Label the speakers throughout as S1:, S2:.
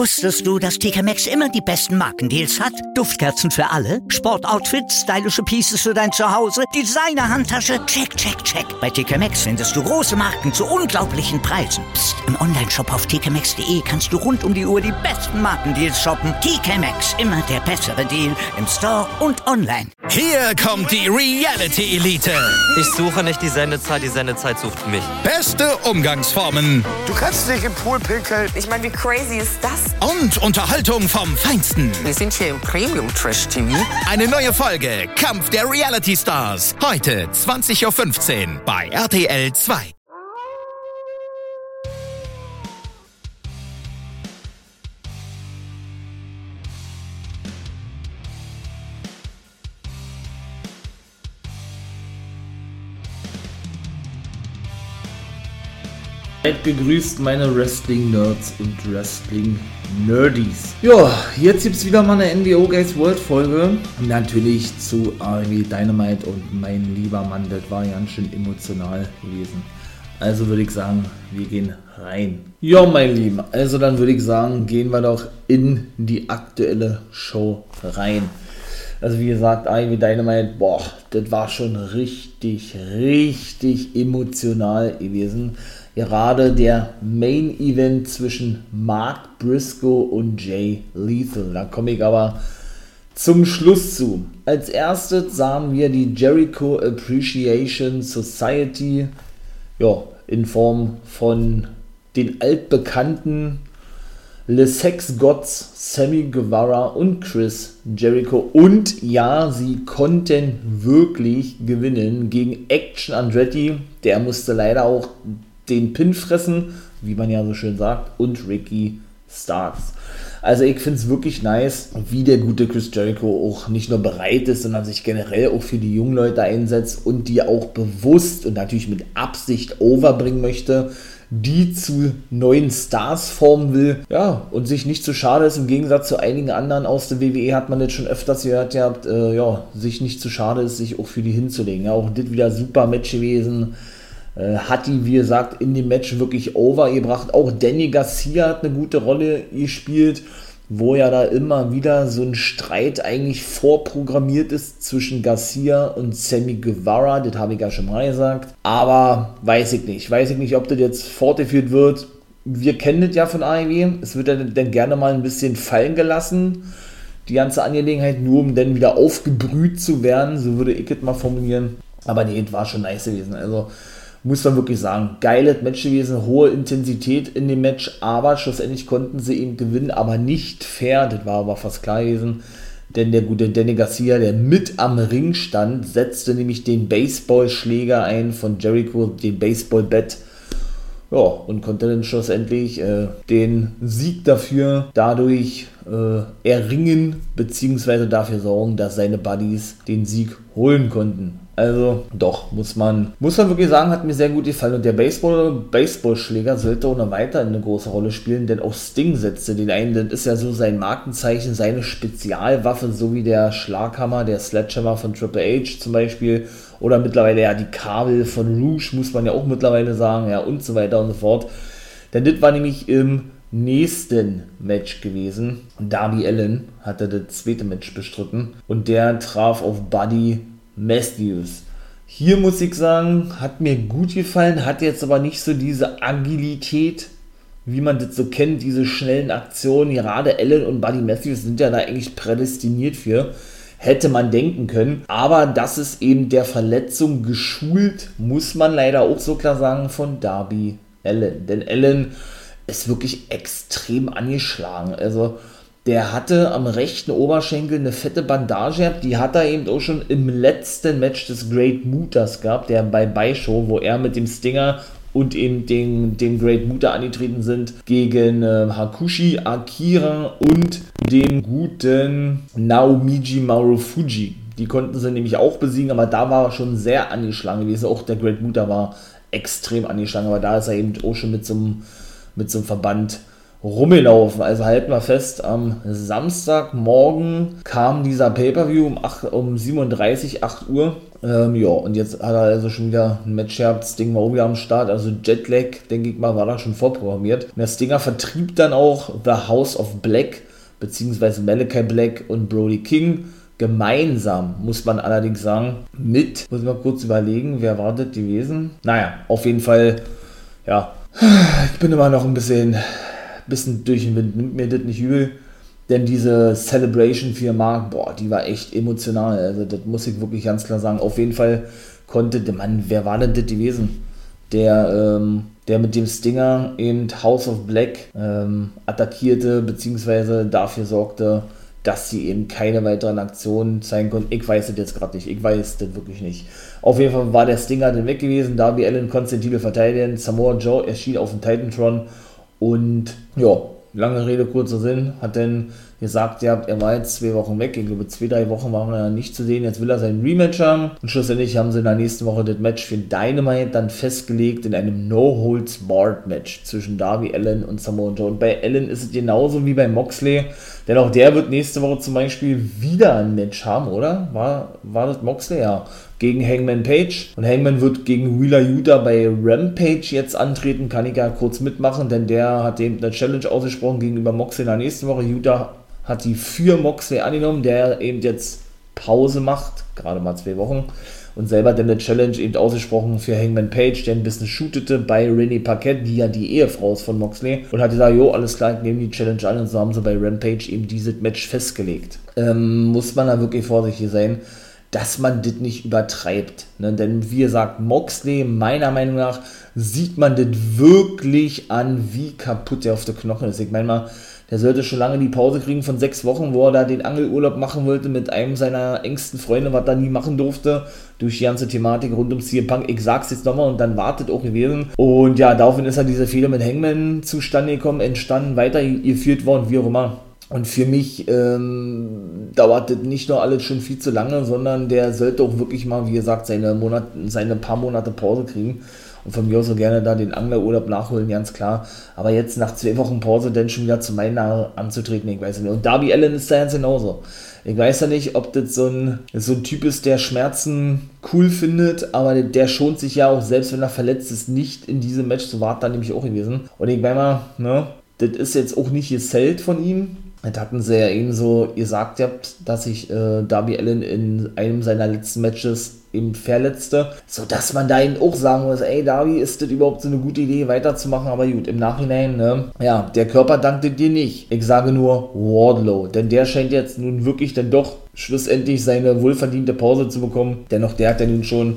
S1: Wusstest du, dass TK Maxx immer die besten Markendeals hat? Duftkerzen für alle, Sportoutfits, stylische Pieces für dein Zuhause, Designer-Handtasche, check, check, check. Bei TK Maxx findest du große Marken zu unglaublichen Preisen. Psst. im Onlineshop auf tkmaxx.de kannst du rund um die Uhr die besten Markendeals shoppen. TK Maxx, immer der bessere Deal im Store und online.
S2: Hier kommt die Reality Elite.
S3: Ich suche nicht die Sendezeit, die Sendezeit sucht mich.
S2: Beste Umgangsformen.
S4: Du kannst dich im Pool pinkeln.
S5: Ich meine, wie crazy ist das?
S2: Und Unterhaltung vom Feinsten.
S4: Wir sind hier im Premium Trash TV.
S2: Eine neue Folge Kampf der Reality Stars. Heute 20.15 Uhr bei RTL 2.
S6: Seid gegrüßt, meine Wrestling-Nerds und Wrestling-Nerdies. Ja, jetzt gibt's wieder mal eine NWO Guys World Folge. Natürlich zu AEW Dynamite und mein lieber Mann, das war ganz schön emotional gewesen. Also würde ich sagen, wir gehen rein. Ja, mein Lieben, also dann würde ich sagen, gehen wir doch in die aktuelle Show rein. Also wie gesagt, AEW Dynamite, boah, das war schon richtig, richtig emotional gewesen gerade der Main Event zwischen Mark Briscoe und Jay Lethal. Da komme ich aber zum Schluss zu. Als erstes sahen wir die Jericho Appreciation Society ja, in Form von den altbekannten Le Sex Gods Sammy Guevara und Chris Jericho. Und ja, sie konnten wirklich gewinnen gegen Action Andretti. Der musste leider auch den Pin fressen, wie man ja so schön sagt, und Ricky Starks. Also ich finde es wirklich nice, wie der gute Chris Jericho auch nicht nur bereit ist, sondern sich generell auch für die jungen Leute einsetzt und die auch bewusst und natürlich mit Absicht overbringen möchte, die zu neuen Stars formen will. Ja, und sich nicht zu schade ist, im Gegensatz zu einigen anderen aus der WWE hat man jetzt schon öfters gehört, ja, äh, ja, sich nicht zu schade ist, sich auch für die hinzulegen. Ja, auch das wieder super Match gewesen hat die, wie gesagt, in dem Match wirklich overgebracht. Auch Danny Garcia hat eine gute Rolle gespielt, wo ja da immer wieder so ein Streit eigentlich vorprogrammiert ist zwischen Garcia und Sammy Guevara. Das habe ich ja schon mal gesagt. Aber weiß ich nicht. Weiß ich nicht, ob das jetzt fortgeführt wird. Wir kennen das ja von AEW. Es wird dann, dann gerne mal ein bisschen fallen gelassen die ganze Angelegenheit, nur um dann wieder aufgebrüht zu werden, so würde ich es mal formulieren. Aber nee, es war schon nice gewesen. Also muss man wirklich sagen, geiles Match gewesen, hohe Intensität in dem Match, aber schlussendlich konnten sie eben gewinnen, aber nicht fair, das war aber fast klar gewesen, denn der gute Danny Garcia, der mit am Ring stand, setzte nämlich den Baseballschläger ein von Jericho, den Baseballbett, ja, und konnte dann schlussendlich äh, den Sieg dafür dadurch äh, erringen, beziehungsweise dafür sorgen, dass seine Buddies den Sieg holen konnten. Also doch, muss man, muss man wirklich sagen, hat mir sehr gut gefallen. Und der Baseball, Baseballschläger sollte noch weiter eine große Rolle spielen, denn auch Sting setzte den ein. Das ist ja so sein Markenzeichen, seine Spezialwaffe, so wie der Schlaghammer, der Sledgehammer von Triple H zum Beispiel. Oder mittlerweile ja die Kabel von Rouge, muss man ja auch mittlerweile sagen, ja, und so weiter und so fort. Denn das war nämlich im nächsten Match gewesen. Darby Allen hatte das zweite Match bestritten und der traf auf Buddy Matthews. Hier muss ich sagen, hat mir gut gefallen, hat jetzt aber nicht so diese Agilität, wie man das so kennt, diese schnellen Aktionen. Gerade Allen und Buddy Matthews sind ja da eigentlich prädestiniert für. Hätte man denken können. Aber das ist eben der Verletzung geschult, muss man leider auch so klar sagen, von Darby Allen. Denn Allen ist wirklich extrem angeschlagen. Also der hatte am rechten Oberschenkel eine fette Bandage. Die hat er eben auch schon im letzten Match des Great Mutas gehabt, der bei Beishow, wo er mit dem Stinger und eben den, dem Great Muta angetreten sind gegen äh, Hakushi Akira und dem guten Naomiji Marufuji. Die konnten sie nämlich auch besiegen, aber da war er schon sehr angeschlagen gewesen. Auch der Great Muta war extrem angeschlagen, aber da ist er eben auch schon mit so einem, mit so einem Verband rumgelaufen. Also halten wir fest, am Samstagmorgen kam dieser Pay-Per-View um, um 37, 8 Uhr. Ähm, ja, und jetzt hat er also schon wieder ein Match gehabt. Sting war auch wieder am Start. Also Jetlag, denke ich mal, war da schon vorprogrammiert. Der Stinger vertrieb dann auch The House of Black, beziehungsweise Malachi Black und Brody King. Gemeinsam, muss man allerdings sagen, mit, muss ich mal kurz überlegen, wer war das gewesen? Naja, auf jeden Fall, ja, ich bin immer noch ein bisschen bisschen durch den Wind, nimmt mir das nicht übel. Denn diese Celebration für Mark, boah, die war echt emotional. Also, das muss ich wirklich ganz klar sagen. Auf jeden Fall konnte der Mann, wer war denn das gewesen? Der, ähm, der mit dem Stinger eben House of Black ähm, attackierte, beziehungsweise dafür sorgte, dass sie eben keine weiteren Aktionen zeigen konnten. Ich weiß das jetzt gerade nicht. Ich weiß das wirklich nicht. Auf jeden Fall war der Stinger dann weg gewesen. Darby Allen konnte den Titel verteidigen. Samoa Joe erschien auf dem Titantron und ja, lange Rede, kurzer Sinn, hat dann gesagt, ja, er war jetzt zwei Wochen weg. Ich glaube, zwei, drei Wochen waren wir nicht zu sehen. Jetzt will er sein Rematch haben. Und schlussendlich haben sie in der nächsten Woche das Match für Dynamite dann festgelegt in einem No-Holds-Barred-Match zwischen Darby Allen und Samoa Joe. Und bei Allen ist es genauso wie bei Moxley, denn auch der wird nächste Woche zum Beispiel wieder ein Match haben, oder? War, war das Moxley? Ja gegen Hangman Page. Und Hangman wird gegen Wheeler Yuta bei Rampage jetzt antreten. Kann ich ja kurz mitmachen, denn der hat eben eine Challenge ausgesprochen gegenüber Moxley in der nächsten Woche. Yuta hat die für Moxley angenommen, der eben jetzt Pause macht, gerade mal zwei Wochen. Und selber dann eine Challenge eben ausgesprochen für Hangman Page, der ein bisschen shootete bei Renee Paquette, die ja die Ehefrau ist von Moxley. Und hat gesagt, jo, alles klar, ich nehme die Challenge an. Und so haben sie bei Rampage eben dieses Match festgelegt. Ähm, muss man da wirklich vorsichtig sein dass man das nicht übertreibt. Ne? Denn wie gesagt, Moxley, meiner Meinung nach, sieht man das wirklich an, wie kaputt der auf der Knochen ist. Ich meine mal, der sollte schon lange die Pause kriegen von sechs Wochen, wo er da den Angelurlaub machen wollte mit einem seiner engsten Freunde, was er nie machen durfte, durch die ganze Thematik rund um CM Punk. Ich sag's jetzt nochmal und dann wartet auch gewesen. Und ja, daraufhin ist er diese Fehler mit Hangman zustande gekommen, entstanden, weitergeführt worden, wie auch immer. Und für mich ähm, dauert das nicht nur alles schon viel zu lange, sondern der sollte auch wirklich mal, wie gesagt, seine, Monat, seine paar Monate Pause kriegen. Und von mir aus so gerne da den Anglerurlaub nachholen, ganz klar. Aber jetzt nach zwei Wochen Pause dann schon wieder zu meinen anzutreten, ich weiß nicht. Und Darby Allen ist da ganz genauso. Ich weiß ja nicht, ob das so ein, so ein Typ ist, der Schmerzen cool findet, aber der, der schont sich ja auch, selbst wenn er verletzt ist, nicht in diesem Match zu warten, dann nämlich auch gewesen. Und ich meine mal, ne, das ist jetzt auch nicht gesellt von ihm. Das hatten sie ja eben so gesagt, dass sich äh, Darby Allen in einem seiner letzten Matches eben verletzte, sodass man da eben auch sagen muss, ey Darby, ist das überhaupt so eine gute Idee weiterzumachen, aber gut, im Nachhinein, ne, ja, der Körper dankte dir nicht. Ich sage nur Wardlow, denn der scheint jetzt nun wirklich dann doch schlussendlich seine wohlverdiente Pause zu bekommen, dennoch der hat ja nun schon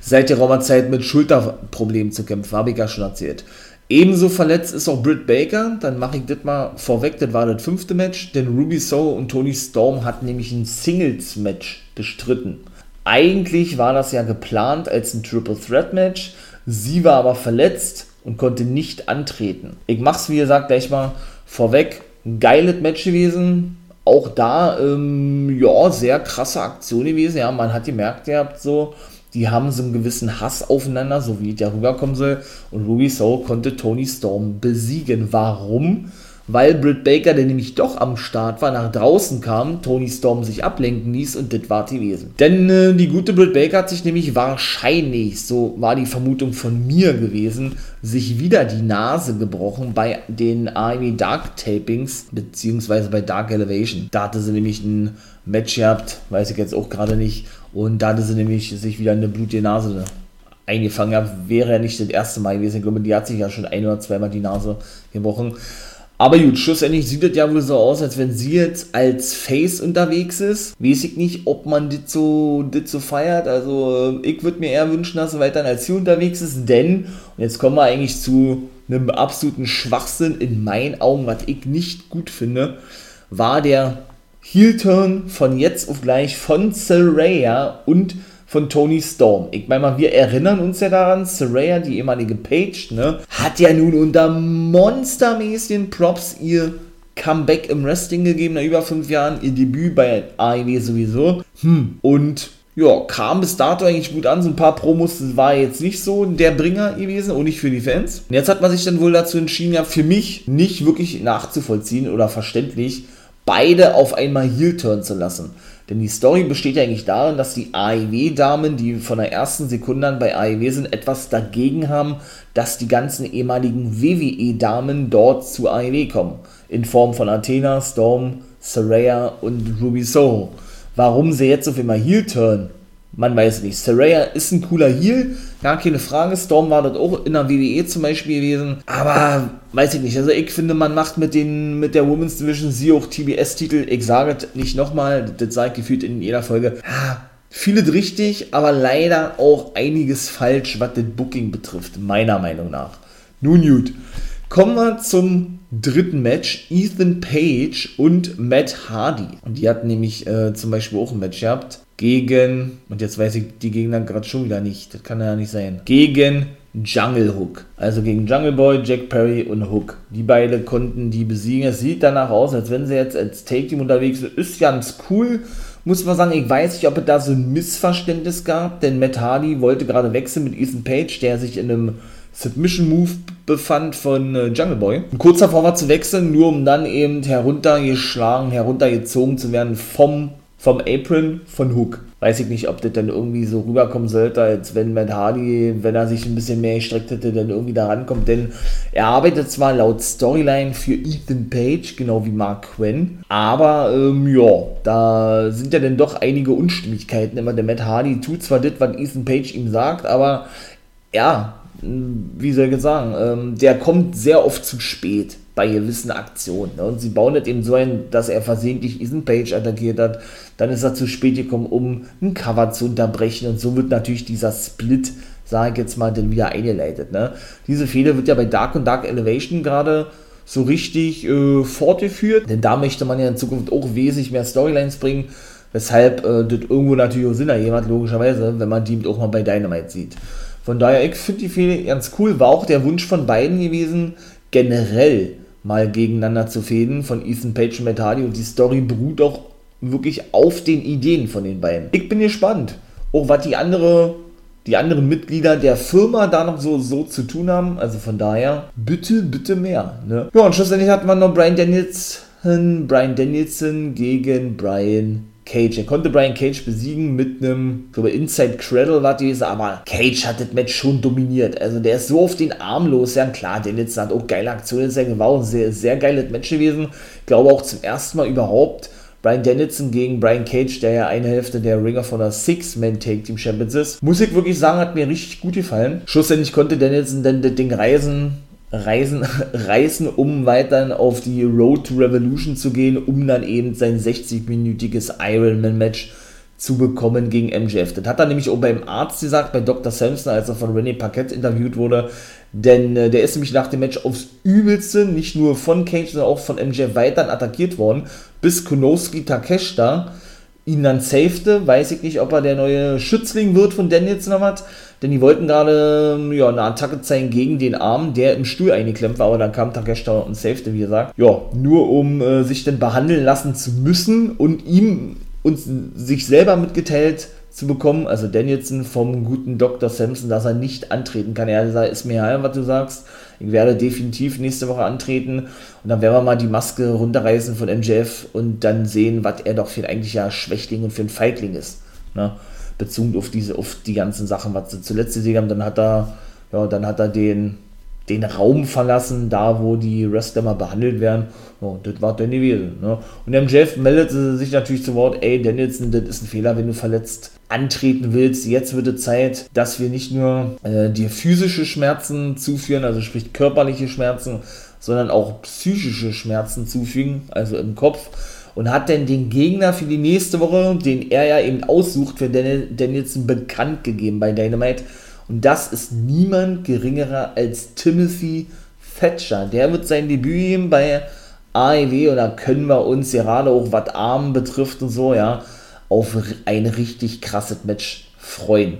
S6: seit der Raumerzeit mit Schulterproblemen zu kämpfen, habe ich ja schon erzählt. Ebenso verletzt ist auch Britt Baker. Dann mache ich das mal vorweg. Das war das fünfte Match. Denn Ruby Soho und Tony Storm hatten nämlich ein Singles-Match bestritten. Eigentlich war das ja geplant als ein Triple Threat Match. Sie war aber verletzt und konnte nicht antreten. Ich mache es wie gesagt gleich mal vorweg. Ein geiles Match gewesen. Auch da, ähm, ja, sehr krasse Aktion gewesen. Ja, man hat gemerkt, ihr habt so, die haben so einen gewissen Hass aufeinander, so wie der rüberkommen soll. Und Ruby Soul konnte Tony Storm besiegen. Warum? Weil Britt Baker, der nämlich doch am Start war, nach draußen kam, Tony Storm sich ablenken ließ und das war die Wesen. Denn äh, die gute Britt Baker hat sich nämlich wahrscheinlich, so war die Vermutung von mir gewesen, sich wieder die Nase gebrochen bei den AEW Dark Tapings, beziehungsweise bei Dark Elevation. Da hatte sie nämlich ein Match gehabt, weiß ich jetzt auch gerade nicht, und da hatte sie nämlich sich wieder eine blutige Nase eingefangen. Ja, wäre ja nicht das erste Mal gewesen. Ich glaube, die hat sich ja schon ein oder zweimal die Nase gebrochen. Aber gut, schlussendlich sieht es ja wohl so aus, als wenn sie jetzt als Face unterwegs ist. Weiß ich nicht, ob man das so, das so feiert. Also, äh, ich würde mir eher wünschen, dass sie weiterhin als sie unterwegs ist, denn, und jetzt kommen wir eigentlich zu einem absoluten Schwachsinn in meinen Augen, was ich nicht gut finde, war der Heel-Turn von jetzt auf gleich von Saraya und von Tony Storm. Ich meine wir erinnern uns ja daran, Saraya, die ehemalige Page, ne, hat ja nun unter monstermäßigen Props ihr Comeback im Wrestling gegeben, nach über fünf Jahren, ihr Debüt bei AEW sowieso. Hm. Und ja, kam bis dato eigentlich gut an. So ein paar Promos war jetzt nicht so der Bringer gewesen und nicht für die Fans. Und jetzt hat man sich dann wohl dazu entschieden, ja, für mich nicht wirklich nachzuvollziehen oder verständlich, beide auf einmal Heel turn zu lassen. Denn die Story besteht ja eigentlich darin, dass die AEW-Damen, die von der ersten Sekunde an bei AEW sind, etwas dagegen haben, dass die ganzen ehemaligen WWE-Damen dort zu AEW kommen. In Form von Athena, Storm, Saraya und Ruby Soho. Warum sie jetzt auf einmal Heel turn, man weiß nicht. Saraya ist ein cooler Heel, gar keine Frage. Storm war dort auch in der WWE zum Beispiel gewesen. Aber weiß ich nicht. Also ich finde, man macht mit, den, mit der Women's Division sie auch TBS-Titel. Ich sage es nicht nochmal, das sage ich gefühlt in jeder Folge. Vieles richtig, aber leider auch einiges falsch, was das Booking betrifft, meiner Meinung nach. Nun gut. Kommen wir zum dritten Match. Ethan Page und Matt Hardy. Und die hatten nämlich äh, zum Beispiel auch ein Match gehabt gegen, und jetzt weiß ich die Gegner gerade schon wieder nicht, das kann ja nicht sein, gegen Jungle Hook. Also gegen Jungle Boy, Jack Perry und Hook. Die beiden konnten die besiegen. Es sieht danach aus, als wenn sie jetzt als Take-Team unterwegs sind. Ist ganz cool. Muss man sagen, ich weiß nicht, ob es da so ein Missverständnis gab, denn Matt Hardy wollte gerade wechseln mit Ethan Page, der sich in einem Submission Move befand von äh, Jungle Boy. Und kurz davor war zu wechseln, nur um dann eben heruntergeschlagen, heruntergezogen zu werden vom vom Apron von Hook. Weiß ich nicht, ob das dann irgendwie so rüberkommen sollte, als wenn Matt Hardy, wenn er sich ein bisschen mehr gestreckt hätte, dann irgendwie da rankommt. Denn er arbeitet zwar laut Storyline für Ethan Page, genau wie Mark Quinn, aber ähm, ja, da sind ja dann doch einige Unstimmigkeiten. Immer der Matt Hardy tut zwar das, was Ethan Page ihm sagt, aber ja, wie soll ich sagen, ähm, der kommt sehr oft zu spät bei gewissen Aktionen. Ne? Und sie bauen das eben so ein, dass er versehentlich Ethan Page attackiert hat. Dann ist er zu spät gekommen, um ein Cover zu unterbrechen. Und so wird natürlich dieser Split, sage ich jetzt mal, dann wieder eingeleitet. Ne? Diese Fehler wird ja bei Dark und Dark Elevation gerade so richtig äh, fortgeführt. Denn da möchte man ja in Zukunft auch wesentlich mehr Storylines bringen. Weshalb äh, das irgendwo natürlich auch Sinn ergeben logischerweise, wenn man die auch mal bei Dynamite sieht. Von daher, ich finde die Fehler ganz cool. War auch der Wunsch von beiden gewesen, generell mal gegeneinander zu fäden von Ethan Page und Matt Hardy und die Story beruht auch wirklich auf den Ideen von den beiden. Ich bin gespannt, auch was die andere die anderen Mitglieder der Firma da noch so, so zu tun haben. Also von daher, bitte, bitte mehr. Ne? Ja, und schlussendlich hatten wir noch Brian Danielson, Brian Danielson gegen Brian Cage. Er konnte Brian Cage besiegen mit einem, ich glaube, Inside Cradle war diese, aber Cage hat das Match schon dominiert. Also der ist so auf den Arm los. Ja, klar, der letzte hat auch geile Aktionen. War ein sehr, sehr geiles Match gewesen. Ich glaube auch zum ersten Mal überhaupt. Brian Dennison gegen Brian Cage, der ja eine Hälfte der Ringer von der Six-Man-Take-Team Champions ist. Muss ich wirklich sagen, hat mir richtig gut gefallen. Schlussendlich konnte Dennison dann das Ding reisen, reisen, reißen, um weiter auf die Road to Revolution zu gehen, um dann eben sein 60-minütiges Ironman-Match zu bekommen gegen MJF. Das hat er nämlich auch beim Arzt gesagt, bei Dr. Samson, als er von René Paquette interviewt wurde, denn äh, der ist nämlich nach dem Match aufs Übelste, nicht nur von Cage, sondern auch von MJF weiter attackiert worden, bis Konosuke Takeshita ihn dann safete. Weiß ich nicht, ob er der neue Schützling wird von Daniels noch was. Denn die wollten gerade ja, eine Attacke zeigen gegen den Arm, der im Stuhl eingeklemmt war, aber dann kam Takeshita und safete, wie gesagt. Ja, nur um äh, sich dann behandeln lassen zu müssen und ihm und sich selber mitgeteilt zu bekommen, also Danielson vom guten Dr. Sampson, dass er nicht antreten kann. Er ist mir heil, was du sagst. Ich werde definitiv nächste Woche antreten und dann werden wir mal die Maske runterreißen von MJF und dann sehen, was er doch für ein eigentlicher Schwächling und für ein Feigling ist. Ne? Bezogen auf diese, auf die ganzen Sachen, was sie zuletzt gesehen haben, dann hat er, ja, dann hat er den, den Raum verlassen, da wo die Wrestler mal behandelt werden. Oh, das war dann gewesen. Ne? Und MJF meldete sich natürlich zu Wort, ey Danielson, das ist ein Fehler, wenn du verletzt antreten willst. Jetzt wird es Zeit, dass wir nicht nur äh, dir physische Schmerzen zuführen, also sprich körperliche Schmerzen, sondern auch psychische Schmerzen zufügen, also im Kopf. Und hat denn den Gegner für die nächste Woche, den er ja eben aussucht, für Danielson bekannt gegeben bei Dynamite. Und das ist niemand geringerer als Timothy Thatcher. Der wird sein Debüt geben bei AEW und da können wir uns gerade auch was Armen betrifft und so, ja, auf ein richtig krasses Match freuen.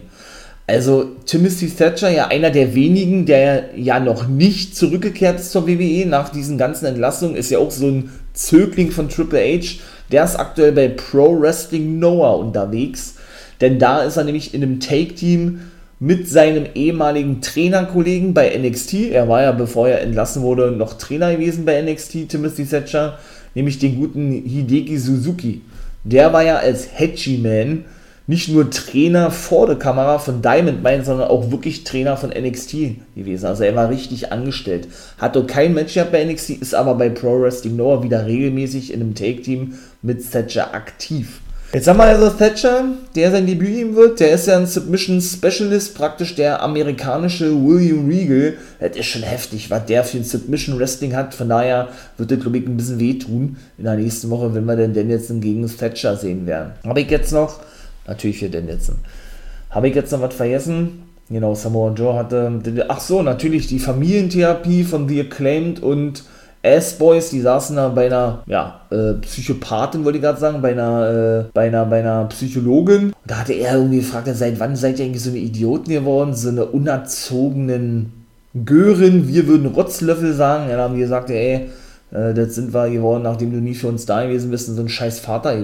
S6: Also Timothy Thatcher, ja einer der wenigen, der ja noch nicht zurückgekehrt ist zur WWE nach diesen ganzen Entlassungen, ist ja auch so ein Zögling von Triple H. Der ist aktuell bei Pro Wrestling Noah unterwegs. denn da ist er nämlich in einem Take-Team mit seinem ehemaligen Trainerkollegen bei NXT. Er war ja, bevor er entlassen wurde, noch Trainer gewesen bei NXT, Timothy Thatcher, nämlich den guten Hideki Suzuki. Der war ja als Hedgy Man nicht nur Trainer vor der Kamera von Diamond Mine, sondern auch wirklich Trainer von NXT gewesen. Also er war richtig angestellt. Hat doch kein Match gehabt bei NXT, ist aber bei Pro Wrestling Noah wieder regelmäßig in einem Take-Team mit Thatcher aktiv. Jetzt haben wir also Thatcher, der sein Debüt geben wird. Der ist ja ein Submission Specialist, praktisch der amerikanische William Regal. Das ist schon heftig, was der für ein Submission Wrestling hat. Von daher wird das, glaube ich, ein bisschen wehtun in der nächsten Woche, wenn wir denn, jetzt gegen Thatcher sehen werden. Habe ich jetzt noch Natürlich für Danielson. Habe ich jetzt noch was vergessen? Genau, Samoa Joe hatte. Ach so, natürlich die Familientherapie von The Acclaimed und S-Boys, die saßen da bei einer ja, äh, Psychopathin, wollte ich gerade sagen, bei einer, äh, bei, einer, bei einer Psychologin. Und da hatte er irgendwie gefragt, seit wann seid ihr eigentlich so eine Idioten geworden, so eine unerzogenen Gören, wir würden Rotzlöffel sagen. Dann haben die gesagt, ey, äh, das sind wir geworden, nachdem du nie für uns da gewesen bist und so ein scheiß Vater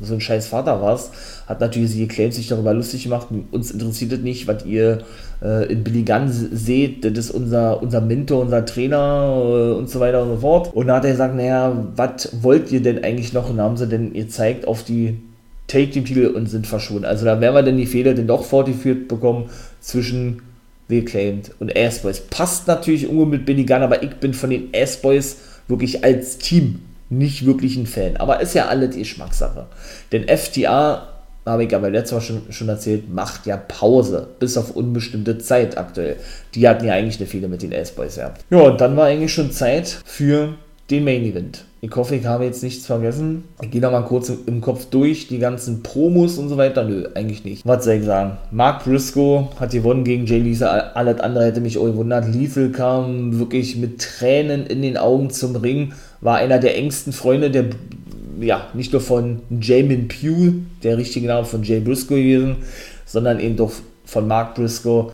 S6: so ein scheiß Vater warst, hat natürlich sie Claims sich darüber lustig gemacht. Uns interessiert es nicht, was ihr äh, in Billy Gunn seht. Das ist unser, unser Mentor, unser Trainer äh, und so weiter und so fort. Und dann hat er gesagt, naja, was wollt ihr denn eigentlich noch? Und haben sie denn ihr zeigt auf die Take Team Titel und sind verschwunden. Also da werden wir denn die Fehler denn doch fortgeführt bekommen zwischen The Acclaimed und Ass-Boys. Passt natürlich irgendwo mit Billy Gunn, aber ich bin von den Ass-Boys wirklich als Team nicht wirklich ein Fan. Aber ist ja alles Geschmackssache. Denn FTA, habe ich aber letztes Mal schon, schon erzählt, macht ja Pause. Bis auf unbestimmte Zeit aktuell. Die hatten ja eigentlich eine Fehler mit den S-Boys gehabt. Ja, und dann war eigentlich schon Zeit für den Main Event. Ich hoffe, ich habe jetzt nichts vergessen. Ich gehe da mal kurz im Kopf durch, die ganzen Promos und so weiter. Nö, eigentlich nicht. Was soll ich sagen? Mark Briscoe hat gewonnen gegen Jay Lisa. Alles andere hätte mich auch gewundert. Lethal kam wirklich mit Tränen in den Augen zum Ring. War einer der engsten Freunde der, ja, nicht nur von Jamin Pugh, der richtige Name von Jay Briscoe gewesen, sondern eben doch von Mark Briscoe.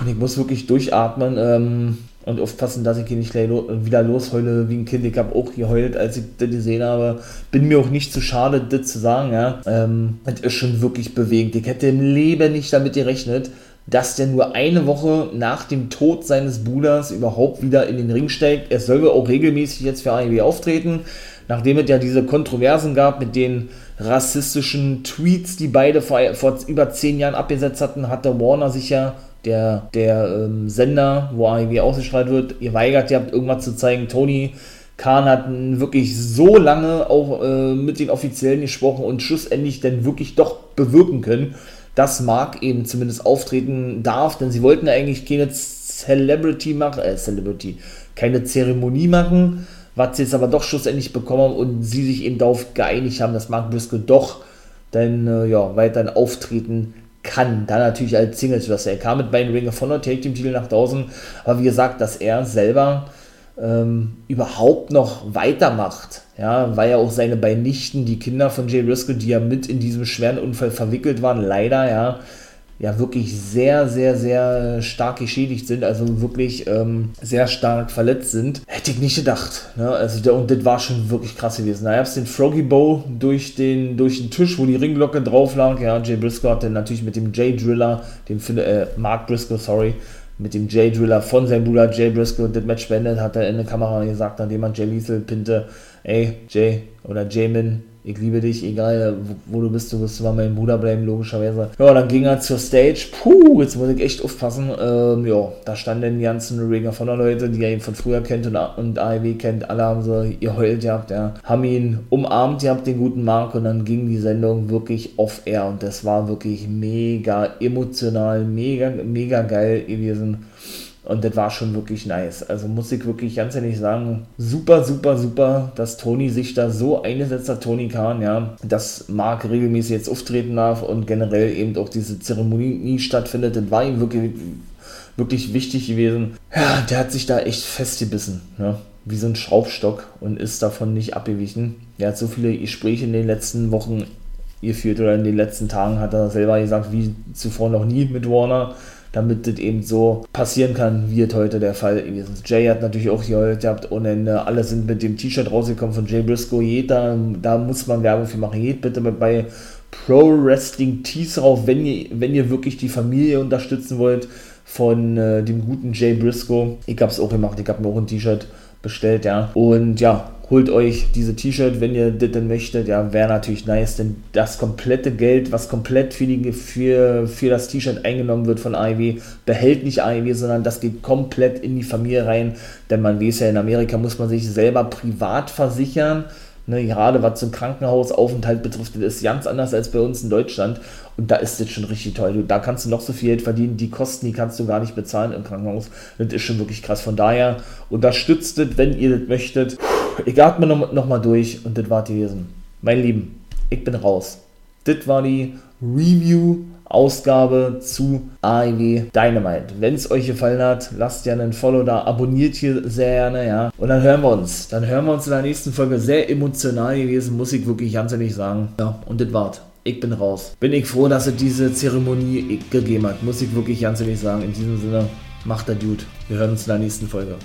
S6: Und ich muss wirklich durchatmen. Ähm, und aufpassen, dass ich hier nicht gleich wieder losheule wie ein Kind. Ich habe auch geheult, als ich das gesehen habe. Bin mir auch nicht zu schade, das zu sagen. Ja. Ähm, das ist schon wirklich bewegend. Ich hätte im Leben nicht damit gerechnet, dass der nur eine Woche nach dem Tod seines Bruders überhaupt wieder in den Ring steigt. Er soll auch regelmäßig jetzt für AEW auftreten, nachdem es ja diese Kontroversen gab mit den rassistischen Tweets, die beide vor, vor über zehn Jahren abgesetzt hatten, hatte Warner sich ja der, der ähm, Sender, wo AEW ausgestrahlt wird, ihr weigert, ihr habt irgendwas zu zeigen. Tony Khan hat wirklich so lange auch äh, mit den Offiziellen gesprochen und schlussendlich dann wirklich doch bewirken können, dass Mark eben zumindest auftreten darf, denn sie wollten eigentlich keine Celebrity machen, äh, Celebrity, keine Zeremonie machen, was sie jetzt aber doch schlussendlich bekommen und sie sich eben darauf geeinigt haben, dass Mark Briscoe doch dann äh, ja, weiterhin auftreten kann. Dann natürlich als Singles Wrestler. Er kam mit beiden Ring of Honor Take Team Titel nach draußen, aber wie gesagt, dass er selber ähm, überhaupt noch weitermacht, ja, weil ja auch seine beiden Nichten, die Kinder von Jay Briscoe, die ja mit in diesem schweren Unfall verwickelt waren, leider, ja, ja wirklich sehr, sehr, sehr stark geschädigt sind, also wirklich ähm, sehr stark verletzt sind. Hätte ich nicht gedacht. Ne? Also der, und das war schon wirklich krass gewesen. Da gab es den Froggy Bow durch den, durch den Tisch, wo die Ringglocke drauf lag. Ja, Jay Briscoe hat dann natürlich mit dem Jay Driller, dem äh, Mark Briscoe, sorry, mit dem Jay Driller von seinem Bruder Jay Briscoe das Match beendet, hat er in der Kamera gesagt, nachdem man Jay Lethal pinte, ey, Jay oder Jamin, ich liebe dich, egal wo, du bist, du wirst immer mein Bruder bleiben, logischerweise. Ja, dann ging er zur Stage. Puh, jetzt muss ich echt aufpassen. Ähm, ja, da standen die ganzen Ringer von der Leute, die er eben von früher kennt und, und AEW kennt. Alle haben so ihr heult gehabt, ja. Haben ihn umarmt gehabt, den guten Mark, und dann ging die Sendung wirklich off-air und das war wirklich mega emotional, mega, mega geil gewesen. Und das war schon wirklich nice. Also muss ich wirklich ganz ehrlich sagen, super, super, super, dass Tony sich da so eingesetzt hat, Tony Khan, ja, dass Mark regelmäßig jetzt auftreten darf und generell eben auch diese Zeremonie nie stattfindet. Das war ihm wirklich, wirklich wichtig gewesen. Ja, der hat sich da echt festgebissen, ne? wie so ein Schraubstock und ist davon nicht abgewichen. Er hat so viele Gespräche in den letzten Wochen geführt oder in den letzten Tagen hat er selber gesagt, wie zuvor noch nie mit Warner damit das eben so passieren kann, wie es heute der Fall ist. Jay hat natürlich auch geheult gehabt ohne Ende. Alle sind mit dem T-Shirt rausgekommen von Jay Briscoe. Jeder, da muss man Werbung für machen. Geht bitte bei Pro Wrestling Tees drauf, wenn ihr, wenn ihr wirklich die Familie unterstützen wollt von äh, dem guten Jay Briscoe. Ich habe es auch gemacht, ich habe mir auch ein T-Shirt bestellt, ja. Und ja, holt euch diese T-Shirt, wenn ihr das denn möchtet. Ja, wäre natürlich nice, denn das komplette Geld, was komplett für, die, für, für das T-Shirt eingenommen wird von AEW, behält nicht AEW, sondern das geht komplett in die Familie rein. Denn man weiß ja, in Amerika muss man sich selber privat versichern. Ne, gerade was zum Krankenhausaufenthalt betrifft, das ist ganz anders als bei uns in Deutschland. Und da ist das schon richtig toll. Du, da kannst du noch so viel Geld verdienen. Die Kosten, die kannst du gar nicht bezahlen im Krankenhaus. Das ist schon wirklich krass. Von daher unterstützt das, wenn ihr das möchtet. Ich atme noch, noch durch und das war gewesen. Mein Lieben, ich bin raus. Das war die Review Ausgabe zu AEW Dynamite. Wenn es euch gefallen hat, lasst ja einen Follow da, abonniert hier sehr gerne, ja. Und dann hören wir uns. Dann hören wir uns in der nächsten Folge. Sehr emotional gewesen, muss ich wirklich ganz ehrlich sagen. Ja, und das war's. Ich bin raus. Bin ich froh, dass es diese Zeremonie gegeben hat. Muss ich wirklich ganz ehrlich sagen. In diesem Sinne, macht der Dude. Wir hören uns in der nächsten Folge.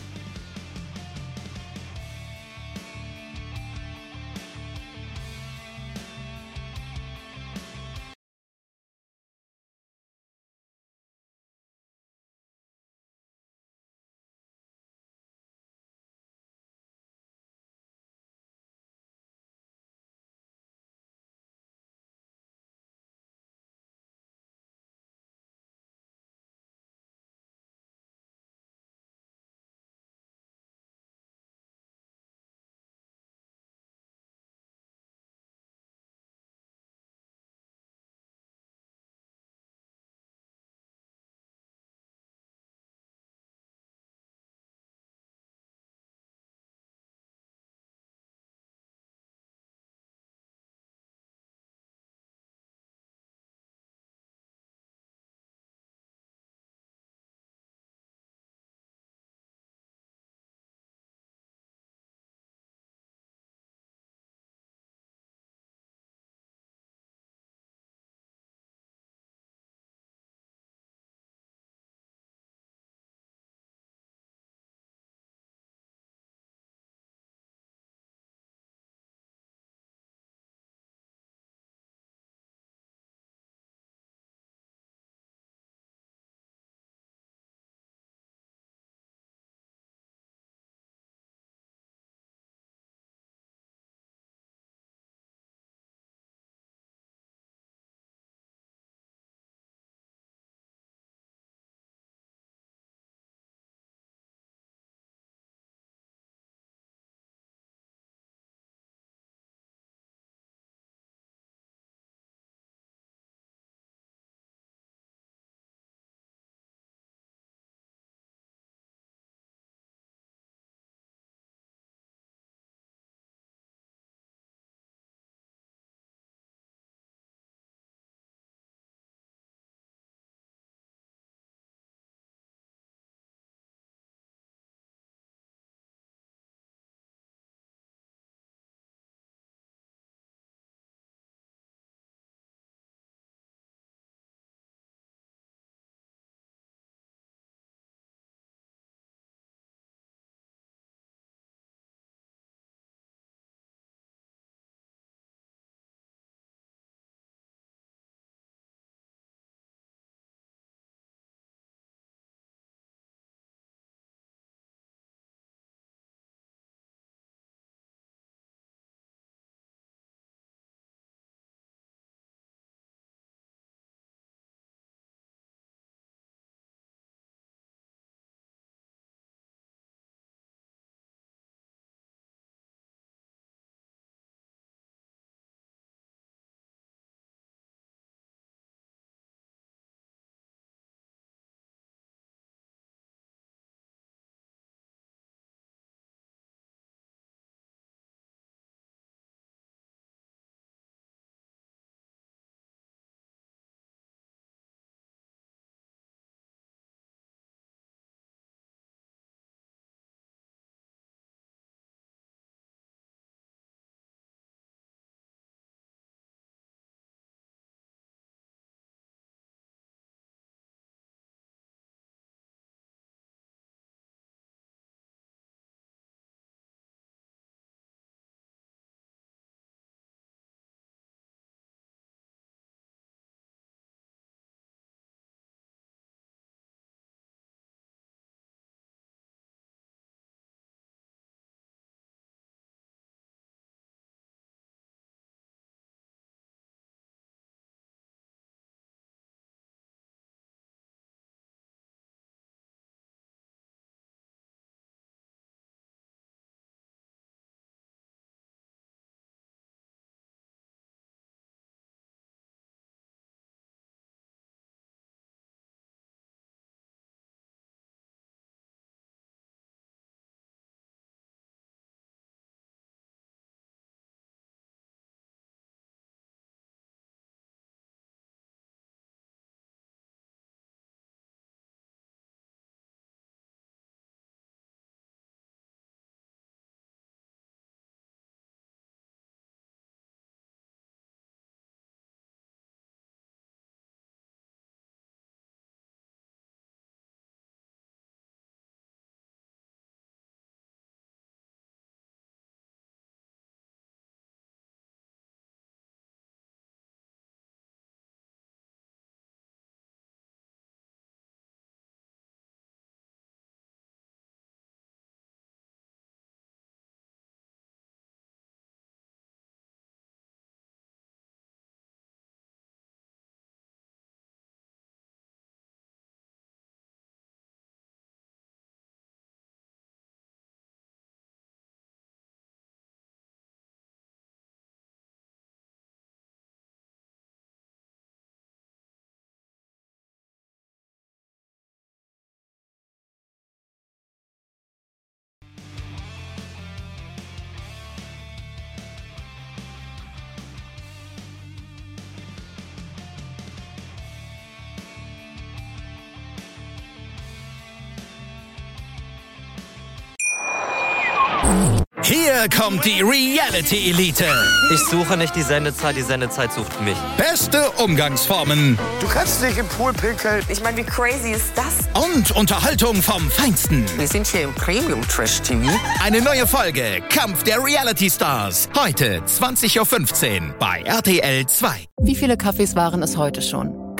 S2: Hier kommt die Reality Elite.
S3: Ich suche nicht die Sendezeit, die Sendezeit sucht mich.
S2: Beste Umgangsformen
S4: Du kannst dich im Pool pinkeln.
S5: Ich meine, wie crazy ist das?
S2: und Unterhaltung vom Feinsten.
S4: Wir sind hier im Premium Trash TV.
S2: Eine neue Folge Kampf der Reality Stars. Heute 20.15 Uhr bei RTL 2.
S7: Wie viele Kaffees waren es heute schon?